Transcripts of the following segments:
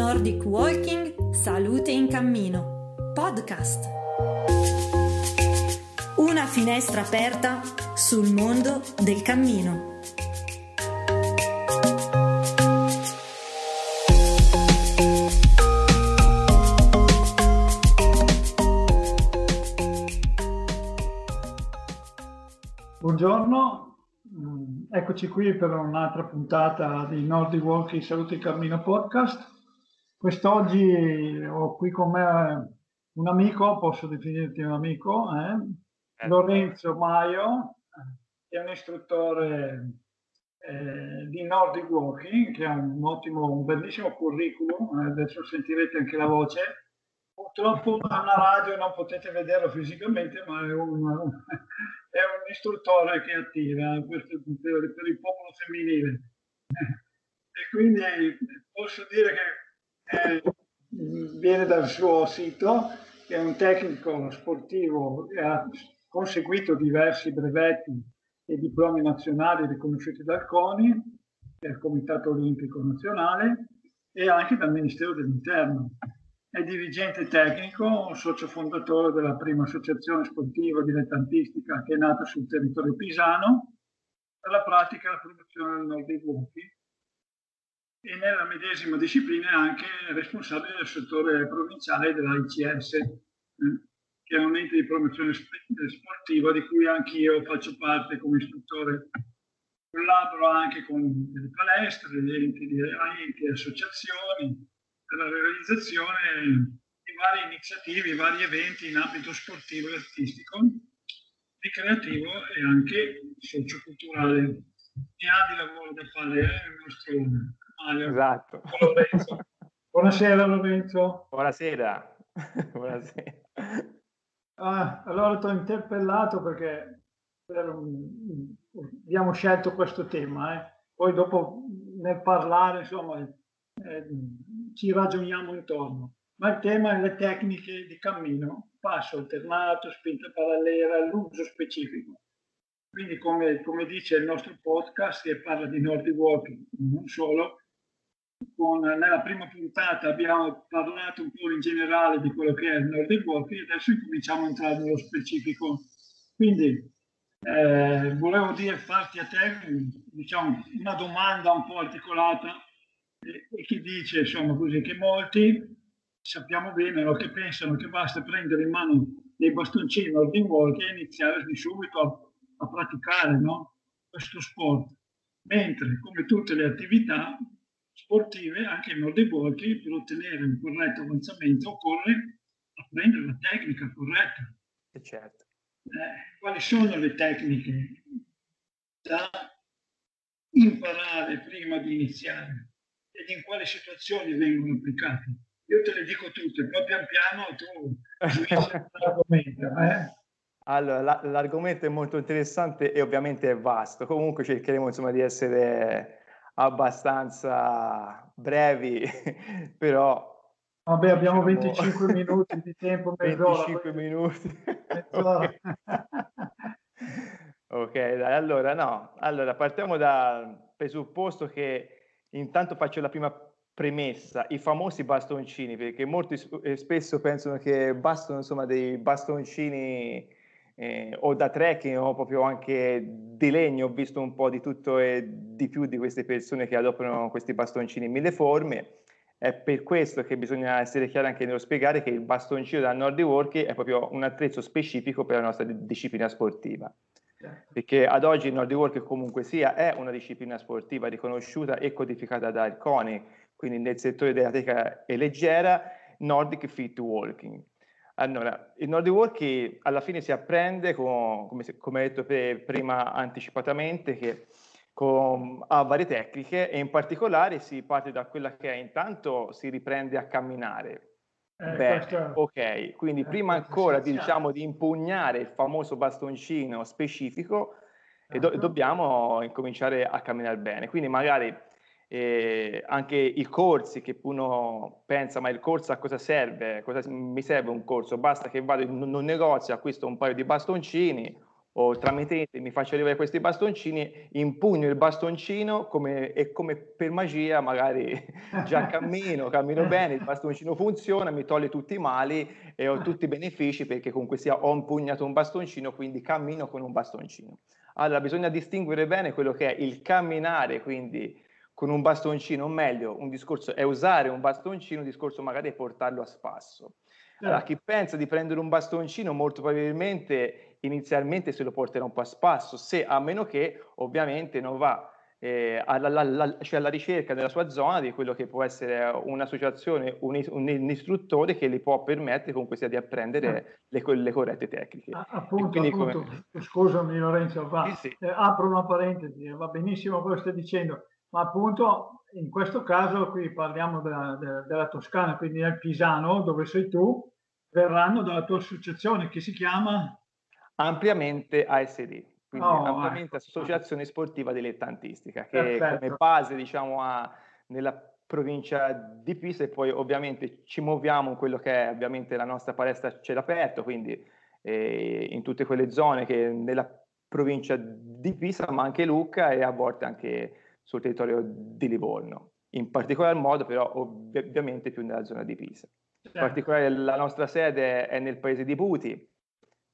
Nordic Walking Salute in Cammino Podcast. Una finestra aperta sul mondo del cammino. Buongiorno, mm, eccoci qui per un'altra puntata di Nordic Walking Salute in Cammino Podcast. Quest'oggi ho qui con me un amico, posso definirti un amico, eh? Lorenzo Maio, che è un istruttore eh, di Nordic Walking, che ha un ottimo, un bellissimo curriculum, eh, adesso sentirete anche la voce. Purtroppo a una radio non potete vederlo fisicamente, ma è un, è un istruttore che attira per, per il popolo femminile. E quindi posso dire che eh, viene dal suo sito, è un tecnico sportivo ha conseguito diversi brevetti e diplomi nazionali riconosciuti dal CONI, del Comitato Olimpico Nazionale e anche dal Ministero dell'Interno. È dirigente tecnico, socio fondatore della prima associazione sportiva dilettantistica che è nata sul territorio pisano per la pratica e la promozione del Nordic Walking e nella medesima disciplina è anche responsabile del settore provinciale della ICS, eh, che è un ente di promozione sportiva di cui anch'io faccio parte come istruttore. Collaboro anche con delle palestre, enti, enti e associazioni per la realizzazione di varie iniziative, vari eventi in ambito sportivo e artistico, ricreativo e anche socioculturale. Ne ha di lavoro da fare il nostro. Esatto. Lorenzo. Buonasera Lorenzo. Buonasera. Buonasera. Ah, allora ti ho interpellato perché un, abbiamo scelto questo tema. Eh. Poi dopo nel parlare, insomma, eh, ci ragioniamo intorno. Ma il tema è le tecniche di cammino, passo alternato, spinta parallela, l'uso specifico. Quindi come, come, dice il nostro podcast che parla di Nordic Walking, non solo, con, nella prima puntata abbiamo parlato un po' in generale di quello che è il Nordic Walking adesso cominciamo a entrare nello specifico. Quindi eh, volevo dire, farti a te diciamo, una domanda un po' articolata e, e che dice insomma così che molti sappiamo bene no, che pensano che basta prendere in mano dei bastoncini Nordic Walking e iniziare subito a, a praticare no, questo sport. Mentre come tutte le attività sportive, anche il Nordic Walking, per ottenere un corretto avanzamento occorre apprendere la tecnica corretta. E certo. Eh, quali sono le tecniche da imparare prima di iniziare ed in quali situazioni vengono applicate? Io te le dico tutte, poi pian piano tu l'argomento. Eh? Allora, la, l'argomento è molto interessante e ovviamente è vasto. Comunque cercheremo insomma di essere abbastanza brevi, però... Vabbè, abbiamo diciamo... 25 minuti di tempo, mezz'ora. 25 minuti. Mezz'ora. ok, dai, allora no, allora partiamo dal presupposto che intanto faccio la prima premessa, i famosi bastoncini, perché molti spesso pensano che bastano insomma dei bastoncini eh, o da trekking o proprio anche di legno, ho visto un po' di tutto e di più di queste persone che adoperano questi bastoncini in mille forme. È per questo che bisogna essere chiari anche nello spiegare che il bastoncino da Nordic Walking è proprio un attrezzo specifico per la nostra disciplina sportiva. Certo. Perché ad oggi il Nordic Walking comunque sia è una disciplina sportiva riconosciuta e codificata dal CONI, quindi nel settore della tecnica e leggera, Nordic Fit Walking. Allora, il Nordic Walking alla fine si apprende, con, come, come detto prima anticipatamente, che con, ha varie tecniche e in particolare si parte da quella che è intanto si riprende a camminare. Eh, Beh, questo... ok, quindi eh, prima ancora di, diciamo, di impugnare il famoso bastoncino specifico, uh-huh. do- certo. dobbiamo incominciare a camminare bene. Quindi magari eh, anche i corsi che uno pensa ma il corso a cosa serve? Cosa mi serve un corso? Basta che vado in un negozio, acquisto un paio di bastoncini o tramite mi faccio arrivare questi bastoncini, impugno il bastoncino come, e come per magia magari già cammino, cammino bene, il bastoncino funziona, mi toglie tutti i mali e ho tutti i benefici perché comunque sia ho impugnato un bastoncino, quindi cammino con un bastoncino. Allora bisogna distinguere bene quello che è il camminare, quindi con un bastoncino, o meglio, un discorso è usare un bastoncino, un discorso magari è portarlo a spasso. Allora, chi pensa di prendere un bastoncino molto probabilmente inizialmente se lo porterà un po' a spasso, se a meno che ovviamente non va eh, alla, alla, cioè alla, ricerca nella sua zona di quello che può essere un'associazione, un, un, un istruttore che gli può permettere comunque sia di apprendere le, le corrette tecniche. Ah, appunto, appunto come... scusami Lorenzo, va, sì, sì. Eh, apro una parentesi, va benissimo quello che stai dicendo, ma appunto in questo caso qui parliamo della, della, della Toscana, quindi nel Pisano dove sei tu, verranno dalla tua associazione che si chiama ampiamente ASD, quindi oh, ampiamente ecco. Associazione Sportiva Dilettantistica, che Perfetto. come base diciamo ha nella provincia di Pisa e poi ovviamente ci muoviamo in quello che è ovviamente la nostra palestra cielo aperto, quindi eh, in tutte quelle zone che nella provincia di Pisa, ma anche Lucca e a volte anche sul territorio di Livorno. In particolar modo però ov- ovviamente più nella zona di Pisa. In certo. particolare la nostra sede è nel paese di Puti,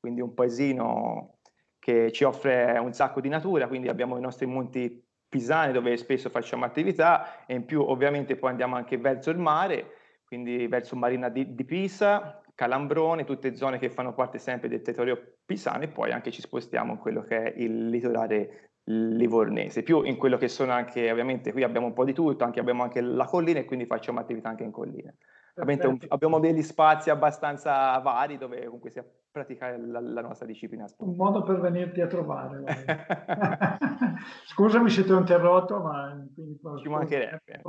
quindi un paesino che ci offre un sacco di natura, quindi abbiamo i nostri monti pisani dove spesso facciamo attività e in più ovviamente poi andiamo anche verso il mare, quindi verso Marina di, di Pisa, Calambrone, tutte zone che fanno parte sempre del territorio pisano e poi anche ci spostiamo in quello che è il litorale livornese, più in quello che sono anche, ovviamente qui abbiamo un po' di tutto, anche abbiamo anche la collina e quindi facciamo attività anche in collina. Un, abbiamo degli spazi abbastanza vari dove comunque si praticare la, la nostra disciplina sportiva. Un modo per venirti a trovare. Scusami se ti ho interrotto, ma quindi, ci mancherebbe.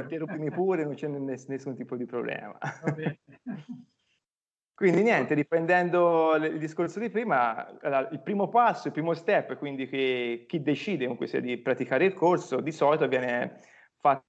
Interrompimi pure, non c'è nessun tipo di problema. Quindi niente, riprendendo il discorso di prima, il primo passo, il primo step, quindi che chi decide comunque sia di praticare il corso, di solito viene fatto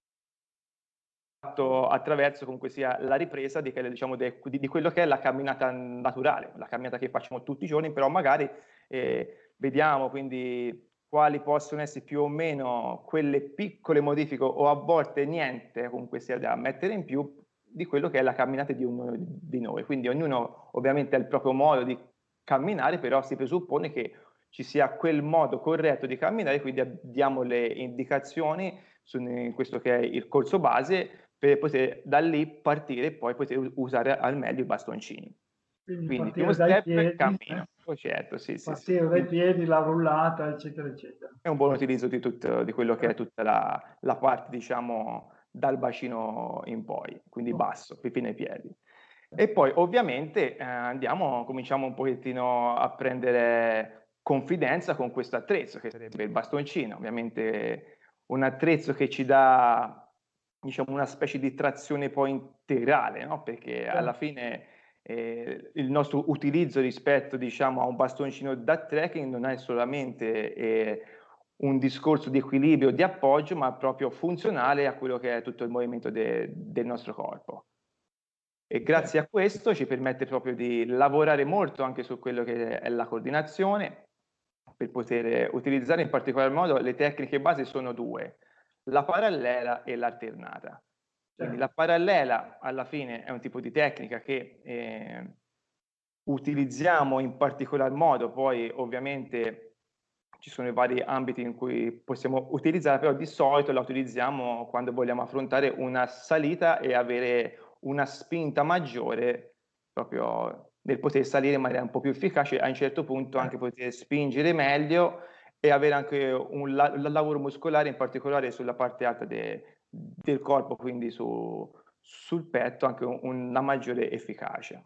attraverso comunque sia la ripresa di, diciamo, di, di, quello che è la camminata naturale, la camminata che facciamo tutti i giorni, però magari eh, vediamo quindi quali possono essere più o meno quelle piccole modifiche o a volte niente comunque sia da mettere in più di quello che è la camminata di ognuno di noi. Quindi ognuno ovviamente ha il proprio modo di camminare, però si presuppone che ci sia quel modo corretto di camminare, quindi diamo le indicazioni su questo che è il corso base per poter da lì partire e poi poter usare al meglio i bastoncini. Quindi, Quindi primo step piedi, cammino. Oh, certo, sì, partire sì, dai sì. piedi, la rullata, eccetera, eccetera. È un buon utilizzo di, tutto, di quello che è tutta la, la parte, diciamo, dal bacino in poi, quindi oh. basso, fino ai piedi. E poi ovviamente eh, andiamo, cominciamo un pochettino a prendere confidenza con questo attrezzo che sarebbe il bastoncino, ovviamente un attrezzo che ci dà diciamo, una specie di trazione poi integrale, no? perché alla fine eh, il nostro utilizzo rispetto diciamo, a un bastoncino da trekking non è solamente eh, un discorso di equilibrio, di appoggio, ma proprio funzionale a quello che è tutto il movimento de- del nostro corpo. E grazie a questo ci permette proprio di lavorare molto anche su quello che è la coordinazione, per poter utilizzare in particolar modo le tecniche base sono due, la parallela e l'alternata. Quindi la parallela alla fine è un tipo di tecnica che eh, utilizziamo in particolar modo, poi ovviamente ci sono i vari ambiti in cui possiamo utilizzarla, però di solito la utilizziamo quando vogliamo affrontare una salita e avere una spinta maggiore proprio nel poter salire in maniera un po' più efficace, a un certo punto anche poter spingere meglio e avere anche un la- lavoro muscolare, in particolare sulla parte alta de- del corpo, quindi su- sul petto, anche un- una maggiore efficacia.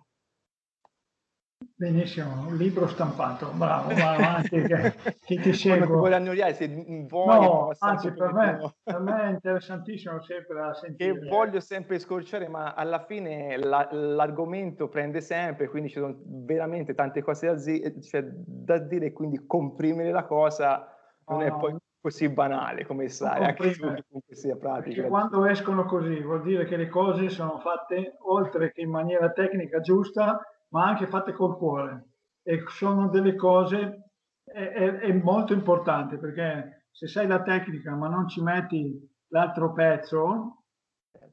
Benissimo, un libro stampato, bravo, va avanti che, che ti seguo. Non vuole annoiare, se vuoi... No, anzi per me, per me, è interessantissimo sempre a sentire. Che voglio sempre scorciare, ma alla fine la, l'argomento prende sempre, quindi ci sono veramente tante cose da, zi- cioè, da dire, quindi comprimere la cosa non oh, è poi così banale come sai, anche se sia pratica. Perché quando escono così vuol dire che le cose sono fatte oltre che in maniera tecnica giusta, ma anche fatte col cuore. e sono delle cose, è, è, è molto importante perché se sai la tecnica ma non ci metti l'altro pezzo,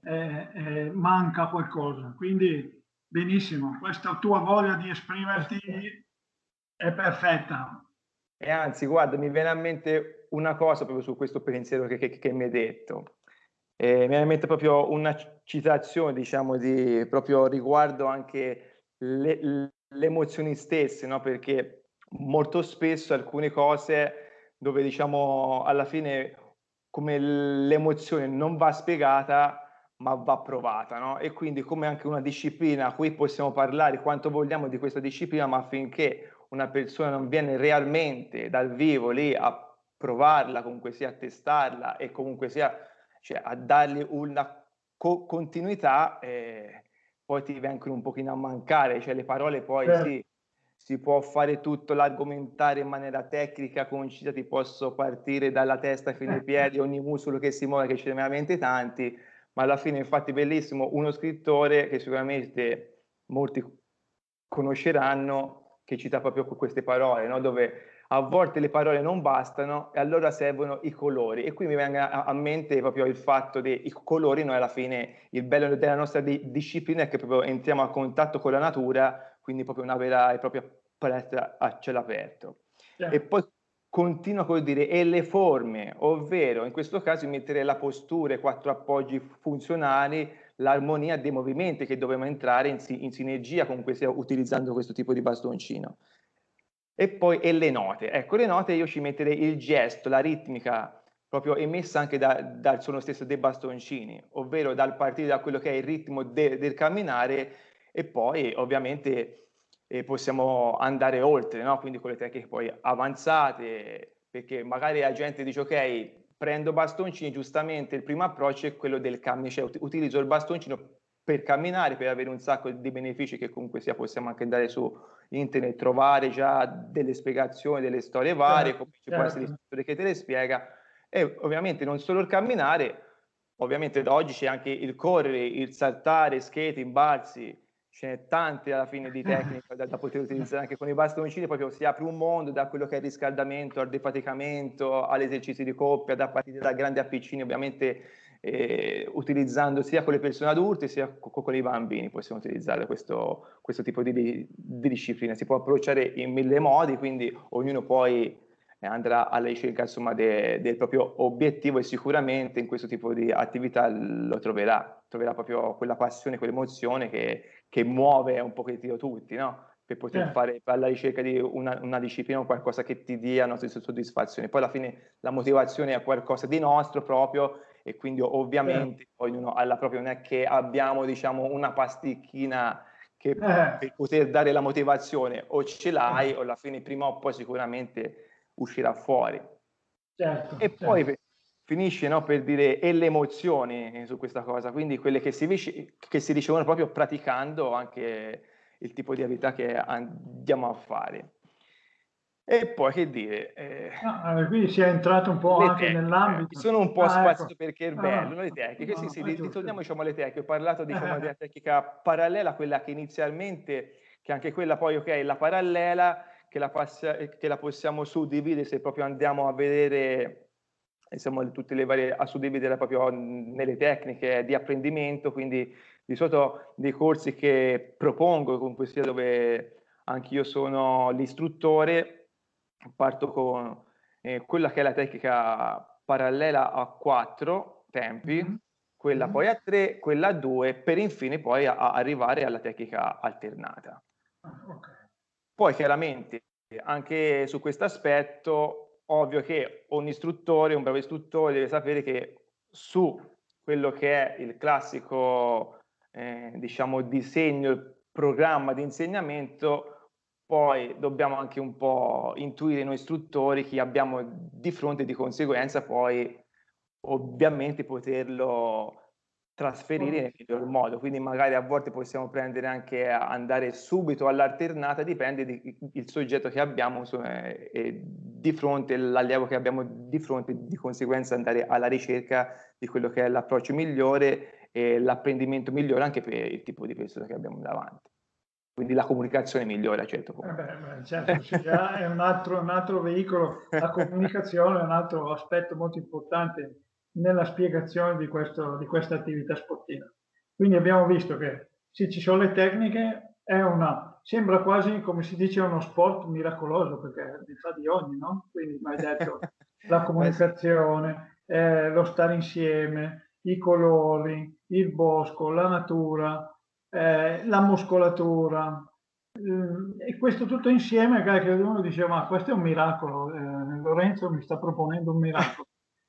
eh, eh, manca qualcosa. Quindi benissimo, questa tua voglia di esprimerti è perfetta. E anzi, guarda, mi viene a mente una cosa proprio su questo pensiero che, che, che mi hai detto. Eh, mi viene a mente proprio una citazione, diciamo, di, proprio riguardo anche le, le emozioni stesse, no? Perché molto spesso alcune cose dove, diciamo, alla fine come l'emozione non va spiegata, ma va provata, no? E quindi come anche una disciplina, qui possiamo parlare quanto vogliamo di questa disciplina, ma affinché una persona non viene realmente dal vivo lì a provarla, comunque sia a testarla e comunque sia cioè, a dargli una co- continuità, eh, poi ti vengono un pochino a mancare, cioè le parole poi eh. sì, si può fare tutto l'argomentare in maniera tecnica, concisa, ti posso partire dalla testa fino ai piedi, ogni muscolo che si muove, che ce ne veramente tanti, ma alla fine infatti bellissimo uno scrittore che sicuramente molti conosceranno che cita proprio queste parole, no? dove a volte le parole non bastano e allora servono i colori. E qui mi viene a, a mente proprio il fatto dei colori, noi alla fine il bello della nostra di, disciplina è che proprio entriamo a contatto con la natura, quindi proprio una vera e propria palestra a cielo aperto. Yeah. E poi continua a dire e le forme, ovvero in questo caso mettere la postura, i quattro appoggi funzionali, l'armonia dei movimenti che dobbiamo entrare in, in sinergia con questo, utilizzando questo tipo di bastoncino. E poi e le note. Ecco, le note io ci metterei il gesto, la ritmica proprio emessa anche da, dal suono stesso dei bastoncini, ovvero dal partire da quello che è il ritmo de, del camminare e poi ovviamente eh, possiamo andare oltre, no? quindi con le tecniche poi avanzate, perché magari la gente dice ok, prendo bastoncini, giustamente il primo approccio è quello del cammino, cioè utilizzo il bastoncino per camminare, per avere un sacco di benefici che comunque sia possiamo anche andare su internet, trovare già delle spiegazioni, delle storie varie, certo, come ci certo. può essere l'istruttore che te le spiega, e ovviamente non solo il camminare, ovviamente da oggi c'è anche il correre, il saltare, skating, balzi, ce n'è tante alla fine di tecniche da, da, poter utilizzare anche con i bastoncini, proprio si apre un mondo da quello che è il riscaldamento al defaticamento, all'esercizio di coppia, da partire da grandi a piccini, ovviamente eh, utilizzando sia con le persone adulte sia con, con i bambini possiamo utilizzare questo, questo tipo di, di, disciplina. Si può approcciare in mille modi, quindi ognuno poi eh, andrà alla ricerca insomma, de, del proprio obiettivo e sicuramente in questo tipo di attività lo troverà, troverà proprio quella passione, quell'emozione che che muove un pochettino tutti, no? Per poter eh. fare alla ricerca di una, una disciplina o qualcosa che ti dia una soddisfazione. Poi alla fine la motivazione è qualcosa di nostro proprio e quindi ovviamente eh. ognuno alla propria, non è che abbiamo diciamo una pasticchina che eh. per poter dare la motivazione o ce l'hai o alla fine prima o poi sicuramente uscirà fuori. Certo, e poi certo finisce no, per dire e le emozioni su questa cosa, quindi quelle che si, che si ricevono proprio praticando anche il tipo di attività che andiamo a fare. E poi che dire? Eh, ah, quindi si è entrato un po' anche tecniche. nell'ambito. Sono un po' ah, spazio ecco. perché è bello, ah, le tecniche. No, sì, sì, ritorniamo diciamo, alle tecniche. Ho parlato diciamo, della tecnica parallela, quella che inizialmente, che anche quella poi, ok, la parallela, che la, passia, che la possiamo suddividere se proprio andiamo a vedere insomma, tutte le varie, a suddividere proprio nelle tecniche di apprendimento, quindi di solito dei corsi che propongo, comunque sia dove anch'io sono l'istruttore, parto con eh, quella che è la tecnica parallela a quattro tempi, mm-hmm. quella mm-hmm. poi a tre, quella a due, per infine poi a, a arrivare alla tecnica alternata. Ah, okay. Poi chiaramente anche su questo aspetto ovvio che un istruttore, un bravo istruttore deve sapere che su quello che è il classico, eh, diciamo, disegno, il programma di insegnamento, poi dobbiamo anche un po' intuire noi istruttori chi abbiamo di fronte di conseguenza poi ovviamente poterlo trasferire nel miglior modo, quindi magari a volte possiamo prendere anche andare subito all'alternata, dipende dal soggetto che abbiamo insomma, e di fronte, l'allievo che abbiamo di fronte, di conseguenza andare alla ricerca di quello che è l'approccio migliore e l'apprendimento migliore anche per il tipo di persona che abbiamo davanti. Quindi la comunicazione migliora a certo punto. Eh beh, certo, sì, è un altro, un altro veicolo, la comunicazione è un altro aspetto molto importante nella spiegazione di, questo, di questa attività sportiva. Quindi abbiamo visto che se ci sono le tecniche, è una, sembra quasi come si dice uno sport miracoloso perché ne fa di ogni, no? Quindi mi hai detto la comunicazione, eh, lo stare insieme, i colori, il bosco, la natura, eh, la muscolatura. Eh, e questo tutto insieme, che uno dice, ma questo è un miracolo, eh, Lorenzo mi sta proponendo un miracolo.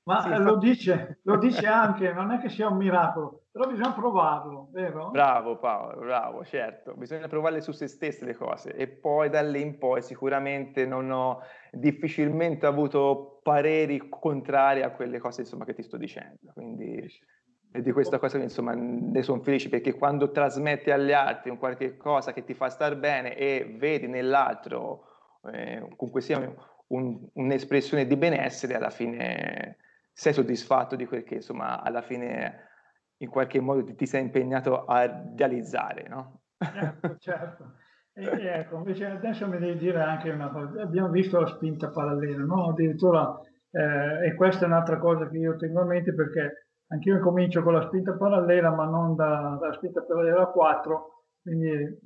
Ma sì, lo, dice, lo dice anche, non è che sia un miracolo, però bisogna provarlo, vero? Bravo Paolo, bravo, certo, bisogna provarle su se stesse le cose e poi da lì in poi sicuramente non ho difficilmente avuto pareri contrari a quelle cose insomma, che ti sto dicendo, quindi e di questa cosa insomma ne sono felice perché quando trasmetti agli altri un qualche cosa che ti fa star bene e vedi nell'altro eh, comunque sia un, un'espressione di benessere alla fine sei soddisfatto di quel che insomma alla fine in qualche modo ti, ti sei impegnato a realizzare no? certo, certo. E, ecco, invece adesso mi devi dire anche una cosa abbiamo visto la spinta parallela no? addirittura eh, e questa è un'altra cosa che io tengo a mente perché Anch'io comincio con la spinta parallela, ma non da, dalla spinta parallela 4, quindi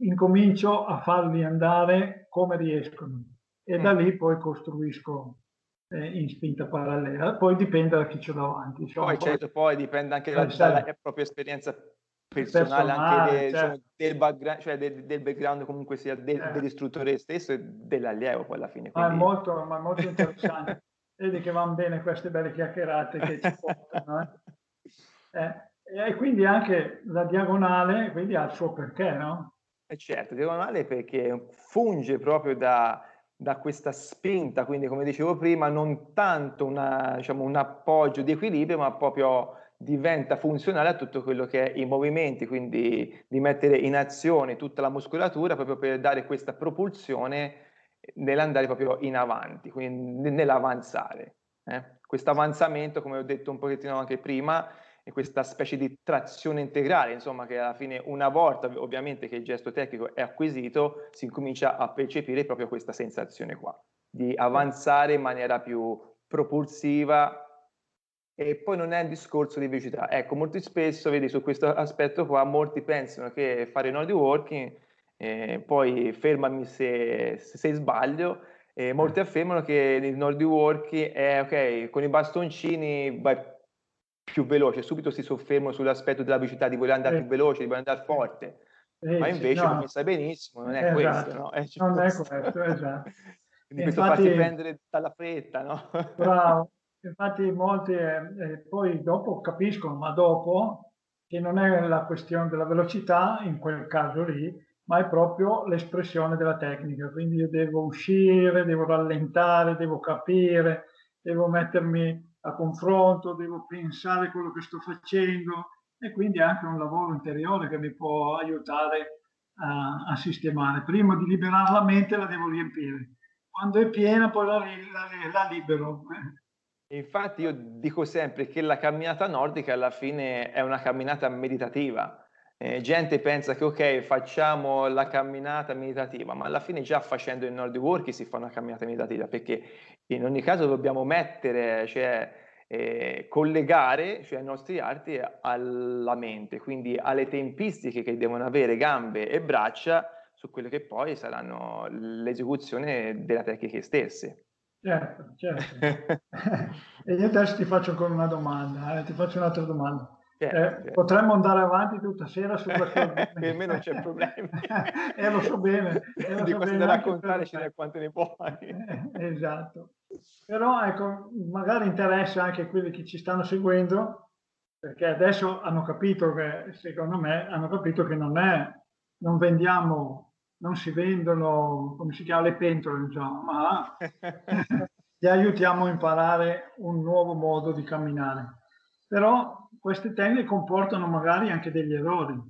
incomincio a farli andare come riescono e da lì poi costruisco eh, in spinta parallela. Poi dipende da chi c'è davanti. Insomma, poi, certo, poi dipende anche da, dalla propria esperienza personale, personale anche de, certo. insomma, del, background, cioè del, del, background comunque sia del, eh. dell'istruttore stesso e dell'allievo poi alla fine. Quindi... Ma, è molto, ma è molto interessante. Vedi che vanno bene queste belle chiacchierate che ci portano. Eh? Eh, e quindi anche la diagonale quindi ha il suo perché, no? Eh certo, diagonale perché funge proprio da, da, questa spinta, quindi come dicevo prima, non tanto una, diciamo, un appoggio di equilibrio, ma proprio diventa funzionale a tutto quello che è i movimenti, quindi di mettere in azione tutta la muscolatura proprio per dare questa propulsione nell'andare proprio in avanti, quindi nell'avanzare. Eh? Questo avanzamento, come ho detto un pochettino anche prima, è questa specie di trazione integrale, insomma, che alla fine una volta ovviamente che il gesto tecnico è acquisito, si incomincia a percepire proprio questa sensazione qua, di avanzare in maniera più propulsiva e poi non è un discorso di velocità. Ecco, molto spesso, vedi, su questo aspetto qua, molti pensano che fare nodi working eh, poi fermami se, se sbaglio. Eh, molti affermano che il Nordic Walking è ok, con i bastoncini vai più veloce, subito si soffermano sull'aspetto della velocità, di voler andare eh. più veloce, di voler andare forte. Eh, ma invece, no. come sai benissimo, non è esatto. questo. No? È non è questo, esatto. Quindi questo infatti, farti prendere dalla fretta, no? bravo. Infatti molti eh, eh, poi dopo capiscono, ma dopo, che non è la questione della velocità, in quel caso lì, ma è proprio l'espressione della tecnica. Quindi io devo uscire, devo rallentare, devo capire, devo mettermi a confronto, devo pensare quello che sto facendo e quindi anche un lavoro interiore che mi può aiutare a, a sistemare. Prima di liberare la mente la devo riempire. Quando è piena poi la, la, la libero. Infatti io dico sempre che la camminata nordica alla fine è una camminata meditativa, eh, gente pensa che ok, facciamo la camminata meditativa, ma alla fine già facendo il Nordic Walking si fa una camminata meditativa, perché in ogni caso dobbiamo mettere, cioè eh, collegare cioè, i nostri arti alla mente, quindi alle tempistiche che devono avere gambe e braccia su quelle che poi saranno l'esecuzione della tecnica stesse. Certo, certo. e io adesso ti faccio ancora una domanda, eh, ti faccio un'altra domanda. Certo, certo. Potremmo andare avanti tutta sera su questo argomento. per me non c'è problema. e eh, lo so bene. Eh, lo Di so cose da raccontare ce n'è quante ne puoi. Esatto. Però ecco, magari interessa anche quelli che ci stanno seguendo, perché adesso hanno capito che, secondo me, hanno capito che non è, non vendiamo, non si vendono, come si chiama, le pentole, diciamo, ma ti aiutiamo a imparare un nuovo modo di camminare. Però queste tecniche comportano magari anche degli errori,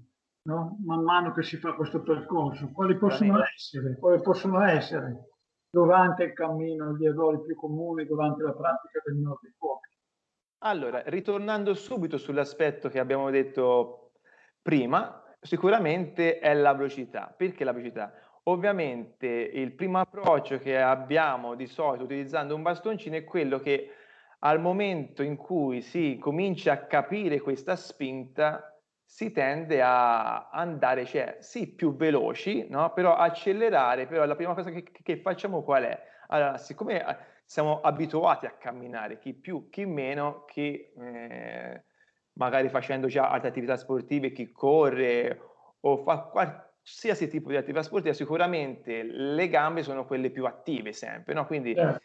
no? man mano che si fa questo percorso. Quali possono essere? Quali possono essere durante il cammino gli errori più comuni durante la pratica del Nordic Walking? Allora, ritornando subito sull'aspetto che abbiamo detto prima, Sicuramente è la velocità. Perché la velocità? Ovviamente il primo approccio che abbiamo di solito utilizzando un bastoncino è quello che al momento in cui si comincia a capire questa spinta si tende a andare, cioè, sì, più veloci, no? però accelerare, però la prima cosa che, che facciamo qual è? Allora, siccome eh, siamo abituati a camminare, chi più, chi meno, chi eh, magari facendo già altre attività sportive, chi corre o fa qualsiasi tipo di attività sportiva, sicuramente le gambe sono quelle più attive sempre, no? Quindi yeah.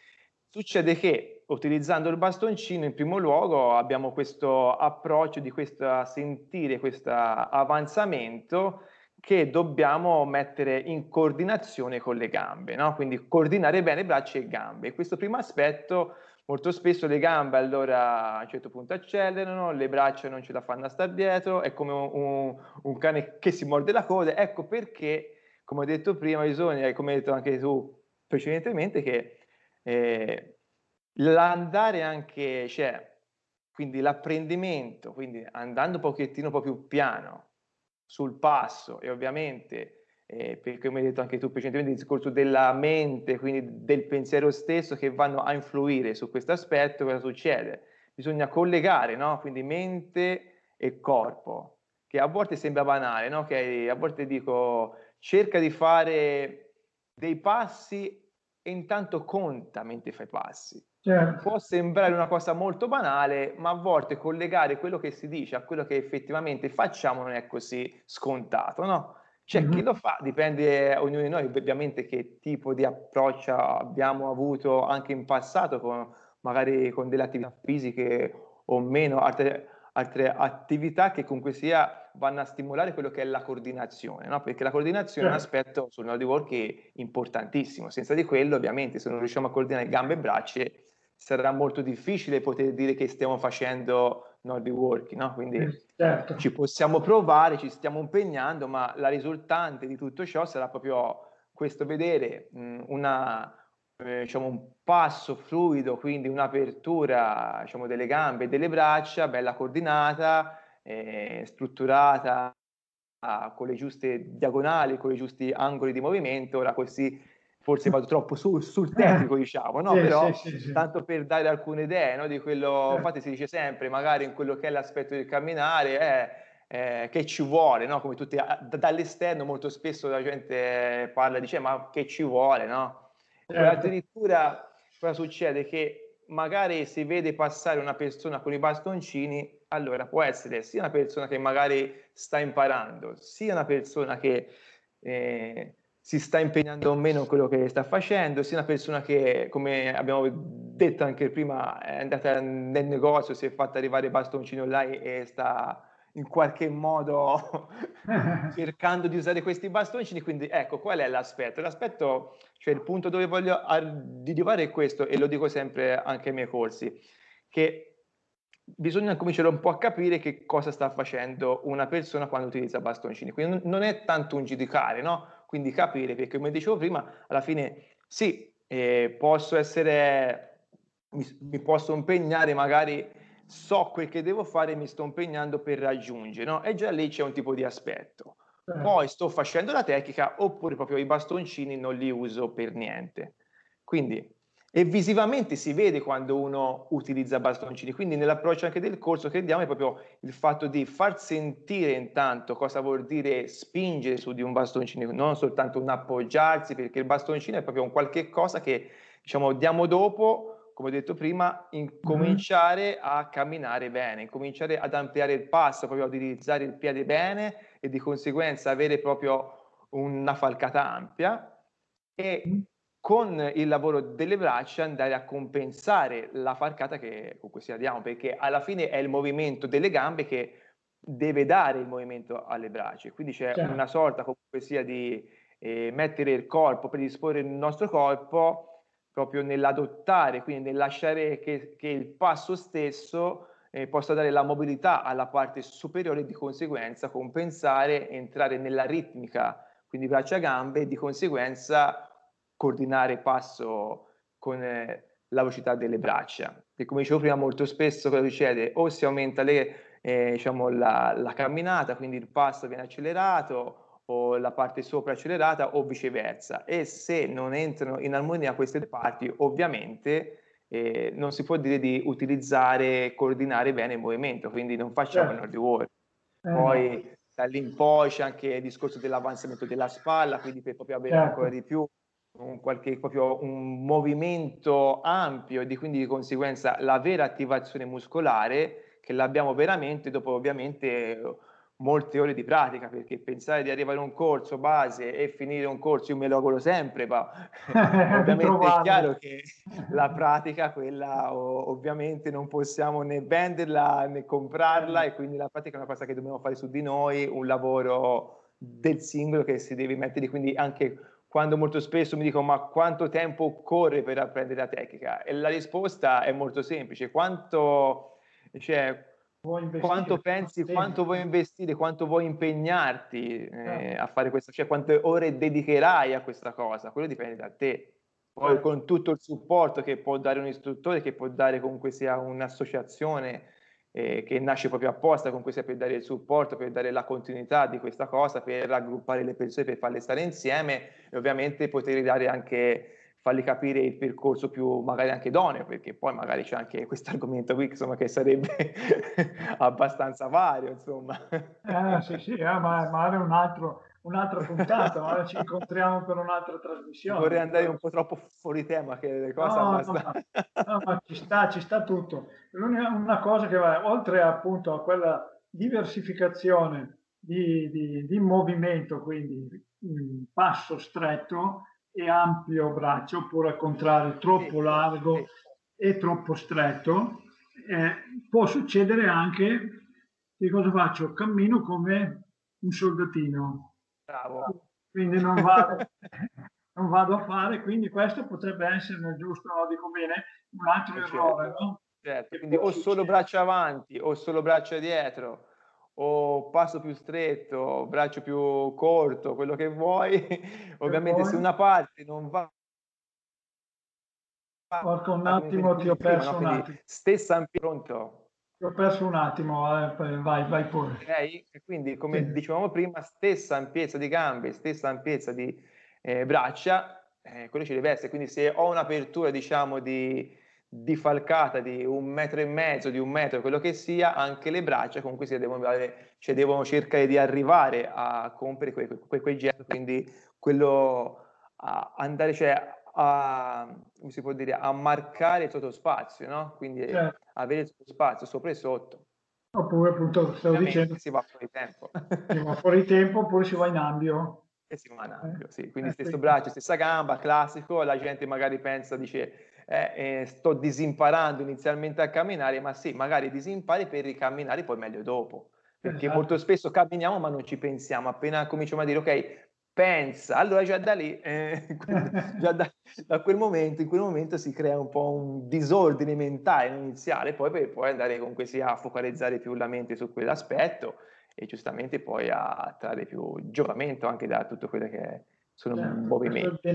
succede che utilizzando il bastoncino in primo luogo abbiamo questo approccio di questo sentire questo avanzamento che dobbiamo mettere in coordinazione con le gambe, no? quindi coordinare bene braccia e gambe. Questo primo aspetto, molto spesso le gambe allora a un certo punto accelerano, le braccia non ce la fanno a stare dietro, è come un, un cane che si morde la coda, ecco perché, come ho detto prima, bisogna, come hai detto anche tu precedentemente, che eh, l'andare anche, cioè, quindi l'apprendimento, quindi andando un pochettino un po' più piano, sul passo e ovviamente, eh, perché come hai detto anche tu precedentemente, il discorso della mente, quindi del pensiero stesso che vanno a influire su questo aspetto, cosa succede? Bisogna collegare, no? Quindi mente e corpo, che a volte sembra banale, no? Che a volte dico cerca di fare dei passi e intanto conta mentre fai passi. Certo. Può sembrare una cosa molto banale, ma a volte collegare quello che si dice a quello che effettivamente facciamo non è così scontato, no? C'è mm-hmm. chi lo fa, dipende ognuno di noi ovviamente che tipo di approccio abbiamo avuto anche in passato, con, magari con delle attività fisiche o meno, altre, altre attività che comunque sia vanno a stimolare quello che è la coordinazione, no? perché la coordinazione certo. è un certo. aspetto sul Nordic Walk importantissimo, senza di quello ovviamente se non riusciamo a coordinare gambe e braccia sarà molto difficile poter dire che stiamo facendo Nordic Walking, no? Quindi certo. ci possiamo provare, ci stiamo impegnando, ma la risultante di tutto ciò sarà proprio questo vedere mh, una, eh, diciamo, un passo fluido, quindi un'apertura diciamo, delle gambe e delle braccia, bella coordinata, eh, strutturata con le giuste diagonali, con i giusti angoli di movimento. Ora questi forse vado troppo su, sul tecnico, diciamo, no? Sì, Però sì, sì, tanto per dare alcune idee, no? Di quello, infatti si dice sempre, magari in quello che è l'aspetto del camminare, è, eh, che ci vuole, no? Come tutti, dall'esterno molto spesso la gente parla, dice, ma che ci vuole, no? Certo. Addirittura cosa succede? Che magari si vede passare una persona con i bastoncini, allora può essere sia una persona che magari sta imparando, sia una persona che... Eh, si sta impegnando o meno in quello che sta facendo, sia una persona che, come abbiamo detto anche prima, è andata nel negozio, si è fatta arrivare i bastoncini online e sta in qualche modo cercando di usare questi bastoncini. Quindi ecco, qual è l'aspetto? L'aspetto, cioè il punto dove voglio arrivare è questo, e lo dico sempre anche ai miei corsi, che bisogna cominciare un po' a capire che cosa sta facendo una persona quando utilizza bastoncini. Quindi non è tanto un giudicare, no? Quindi capire, perché come dicevo prima, alla fine sì, eh, posso essere, mi, mi, posso impegnare, magari so quel che devo fare mi sto impegnando per raggiungere, no? E già lì c'è un tipo di aspetto. Poi sto facendo la tecnica oppure proprio i bastoncini non li uso per niente. Quindi e visivamente si vede quando uno utilizza bastoncini. Quindi nell'approccio anche del corso che diamo è proprio il fatto di far sentire intanto cosa vuol dire spingere su di un bastoncino, non soltanto un appoggiarsi, perché il bastoncino è proprio un qualche cosa che diciamo diamo dopo, come ho detto prima, incominciare a camminare bene, incominciare ad ampliare il passo, proprio ad utilizzare il piede bene e di conseguenza avere proprio una falcata ampia. E con il lavoro delle braccia andare a compensare la farcata che comunque sia diamo, perché alla fine è il movimento delle gambe che deve dare il movimento alle braccia. Quindi c'è certo. una sorta comunque sia di eh, mettere il corpo, predisporre il nostro corpo proprio nell'adottare, quindi nel lasciare che, che il passo stesso eh, possa dare la mobilità alla parte superiore e di conseguenza compensare, entrare nella ritmica, quindi braccia-gambe e di conseguenza coordinare passo con eh, la velocità delle braccia. E come dicevo prima, molto spesso cosa succede? O si aumenta le, eh, diciamo, la, la, camminata, quindi il passo viene accelerato o la parte sopra accelerata o viceversa. E se non entrano in armonia queste due parti, ovviamente eh, non si può dire di utilizzare coordinare bene il movimento, quindi non facciamo certo. il Walk. Eh, poi da lì in poi c'è anche il discorso dell'avanzamento della spalla, quindi per proprio avere certo. ancora di più un, qualche, proprio un movimento ampio e di, quindi di conseguenza la vera attivazione muscolare che l'abbiamo veramente dopo ovviamente molte ore di pratica, perché pensare di arrivare a un corso base e finire un corso, io me lo auguro sempre, ma ovviamente è chiaro che la pratica, quella ovviamente non possiamo né venderla né comprarla e quindi la pratica è una cosa che dobbiamo fare su di noi, un lavoro del singolo che si deve mettere, quindi anche quando molto spesso mi dicono ma quanto tempo occorre per apprendere la tecnica? E la risposta è molto semplice, quanto, cioè, quanto pensi, quanto vuoi investire, quanto vuoi impegnarti eh, a fare questo, cioè quante ore dedicherai a questa cosa, quello dipende da te. Poi certo. con tutto il supporto che può dare un istruttore, che può dare comunque sia un'associazione eh, che nasce proprio apposta con questo per dare il supporto, per dare la continuità di questa cosa, per raggruppare le persone, per farle stare insieme e ovviamente poter dare anche fargli capire il percorso più magari anche idoneo, perché poi magari c'è anche questo argomento qui insomma, che sarebbe abbastanza vario, insomma. Eh, sì, sì, eh, ma magari un altro, un'altra puntata, ora ci incontriamo per un'altra trasmissione. Vorrei andare un po' troppo fuori tema, che le cose no, no, no, ma ci sta, ci sta tutto. Una cosa che va, oltre appunto a quella diversificazione di, di, di movimento, quindi passo stretto e ampio braccio, oppure al contrario troppo largo e troppo stretto, eh, può succedere anche che cosa faccio? Cammino come un soldatino, Bravo. Quindi non vado, non vado, a fare, quindi questo potrebbe essere nel giusto, dico bene, un altro certo. errore, no? Certo, quindi o solo braccio avanti o solo braccio dietro o passo più stretto, braccio più corto, quello che vuoi. Ovviamente poi... se una parte non va Porca un attimo, ti ho perso un attimo. Stessa pronto. Ho perso un attimo, eh, vai, vai pure. Okay? quindi, come sì. dicevamo prima, stessa ampiezza di gambe, stessa ampiezza di eh, braccia, eh, quello ci deve essere. Quindi, se ho un'apertura, diciamo, di, di, falcata di un metro e mezzo, di un metro, quello che sia, anche le braccia comunque si devono, cioè, devono cercare di arrivare a compiere quei, quei, quei gesti. Quindi, quello a andare, cioè, a, come si può dire, a marcare il sottospazio, no? Quindi certo. avere il sottospazio sopra e sotto. Oppure appunto, stavo dicendo, si va fuori tempo. si va fuori tempo oppure si va in ambio. E si va in ambio, eh. sì. Quindi eh, stesso sì. braccio, stessa gamba, classico, la gente magari pensa, dice, eh, eh, sto disimparando inizialmente a camminare, ma sì, magari disimpari per ricamminare poi meglio dopo. Perché esatto. molto spesso camminiamo ma non ci pensiamo, appena cominciamo a dire ok, pensa, allora già da lì, eh, già da, da, quel momento, in quel momento si crea un po' un disordine mentale iniziale, poi per poi andare comunque sia a focalizzare più la mente su quell'aspetto e giustamente poi a trarre più giovamento anche da tutto quello che sono certo, movimenti.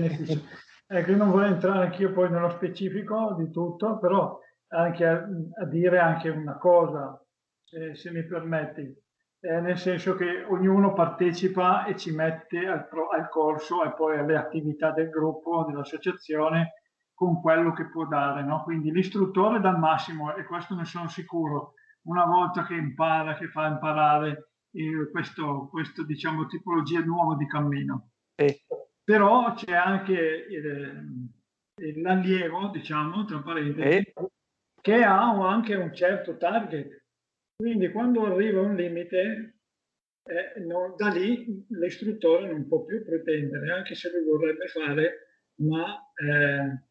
Ecco, io non vorrei entrare anch'io poi nello specifico di tutto, però anche a, a dire anche una cosa, se, se mi permetti eh, nel senso che ognuno partecipa e ci mette al, pro, al, corso e poi alle attività del gruppo, dell'associazione, con quello che può dare. No? Quindi l'istruttore dà il massimo e questo ne sono sicuro. Una volta che impara, che fa imparare eh, questo, questo, diciamo, tipologia nuova di cammino. Eh. Però c'è anche il, l'allievo, diciamo, tra parentesi, che ha anche un certo target quindi quando arriva un limite, eh, no, da lì l'istruttore non può più pretendere, anche se lo vorrebbe fare, ma eh,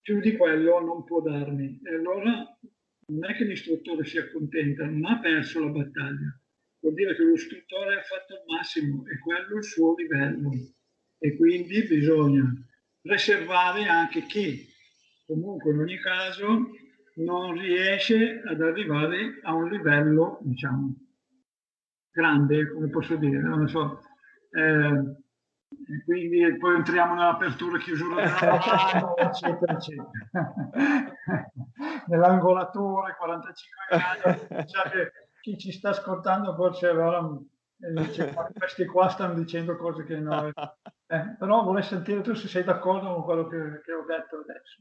più di quello non può darmi. E allora non è che l'istruttore si accontenta, non ha perso la battaglia. Vuol dire che l'istruttore ha fatto il massimo e quello è il suo livello. E quindi bisogna preservare anche chi, comunque in ogni caso, non riesce ad arrivare a un livello, diciamo, grande, come posso dire, non so. Eh, quindi poi entriamo nell'apertura e chiusura della mano, eccetera, eccetera. Nell'angolatore, 45 anni, cioè chi ci sta ascoltando forse allora dice, questi qua stanno dicendo cose che noi... Eh, però vorrei sentire tu se sei d'accordo con quello che, che ho detto adesso.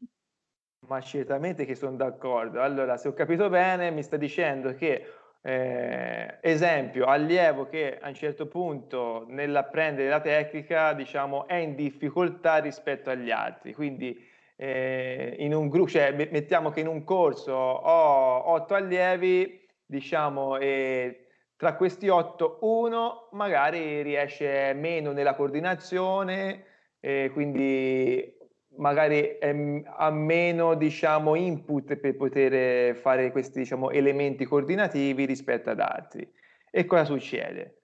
Ma certamente che sono d'accordo. Allora, se ho capito bene, mi sta dicendo che, eh, esempio, allievo che a un certo punto nell'apprendere la tecnica, diciamo, è in difficoltà rispetto agli altri. Quindi eh, in un gruppo, cioè mettiamo che in un corso ho otto allievi, diciamo, e tra questi otto uno magari riesce meno nella coordinazione, eh, quindi magari ha meno diciamo, input per poter fare questi diciamo, elementi coordinativi rispetto ad altri. E cosa succede?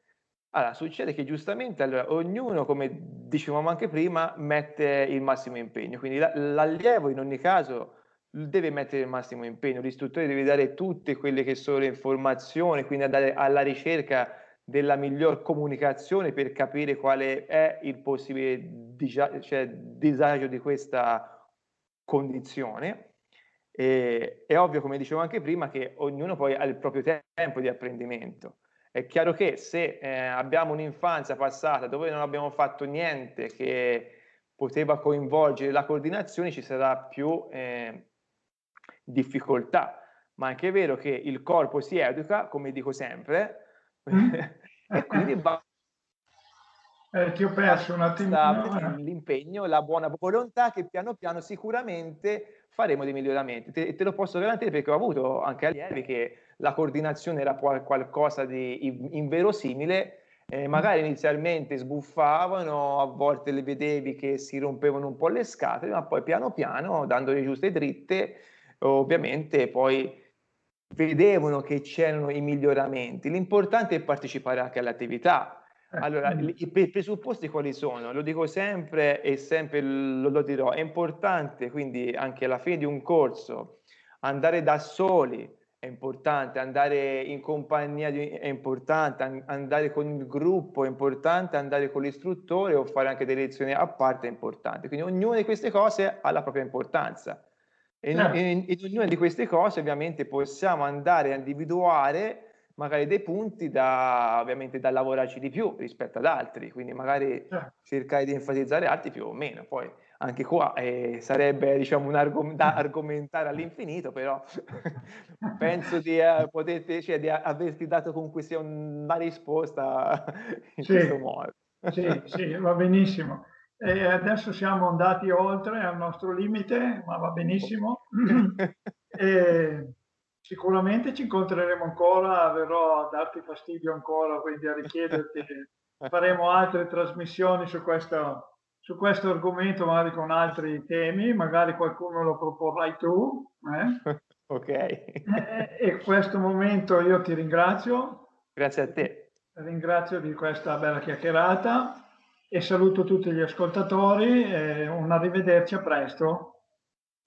Allora, succede che giustamente allora, ognuno, come dicevamo anche prima, mette il massimo impegno, quindi l'allievo in ogni caso deve mettere il massimo impegno, l'istruttore deve dare tutte quelle che sono le informazioni, quindi andare alla ricerca della miglior comunicazione per capire quale è il possibile disagio, cioè, disagio di questa condizione. E, è ovvio, come dicevo anche prima, che ognuno poi ha il proprio tempo di apprendimento. È chiaro che se eh, abbiamo un'infanzia passata dove non abbiamo fatto niente che poteva coinvolgere la coordinazione, ci sarà più eh, difficoltà. Ma è anche vero che il corpo si educa, come dico sempre. e quindi va eh, ti ho perso un attimo. L'impegno, la buona volontà che piano piano sicuramente faremo dei miglioramenti. Te, te lo posso garantire perché ho avuto anche allievi che la coordinazione era qualcosa di inverosimile. Eh, magari inizialmente sbuffavano, a volte le vedevi che si rompevano un po' le scatole, ma poi piano piano, dando le giuste dritte, ovviamente poi vedevano che c'erano i miglioramenti. L'importante è partecipare anche all'attività. Eh, allora, i presupposti quali sono? Lo dico sempre e sempre lo, lo, dirò. È importante quindi anche alla fine di un corso andare da soli, è importante andare in compagnia, di, è importante andare con il gruppo, è importante andare con l'istruttore o fare anche delle lezioni a parte, è importante. Quindi ognuna di queste cose ha la propria importanza. E in, certo. in, in, ognuna di queste cose ovviamente possiamo andare a individuare magari dei punti da, ovviamente, da lavorarci di più rispetto ad altri, quindi magari certo. cercare di enfatizzare altri più o meno. Poi anche qua eh, sarebbe diciamo, un argom- da argomentare all'infinito, però penso di, eh, potete, cioè, di averti dato comunque sia una risposta in sì, questo modo. sì, sì, va benissimo. E adesso siamo andati oltre al nostro limite, ma va benissimo. sicuramente ci incontreremo ancora, verrò a darti fastidio ancora, quindi a richiederti faremo altre trasmissioni su questo, su questo argomento, magari con altri temi, magari qualcuno lo proporrai tu. Eh? ok. E, e questo momento io ti ringrazio. Grazie a te. Ringrazio di questa bella chiacchierata e saluto tutti gli ascoltatori e un arrivederci a presto.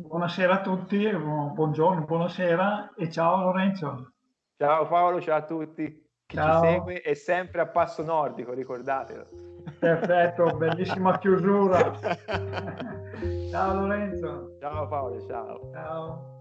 Buonasera a tutti, buongiorno, buonasera e ciao Lorenzo. Ciao Paolo, ciao a tutti. Chi ciao. ci segue è sempre a passo nordico, ricordatelo. Perfetto, bellissima chiusura. ciao Lorenzo. Ciao Paolo, ciao. Ciao.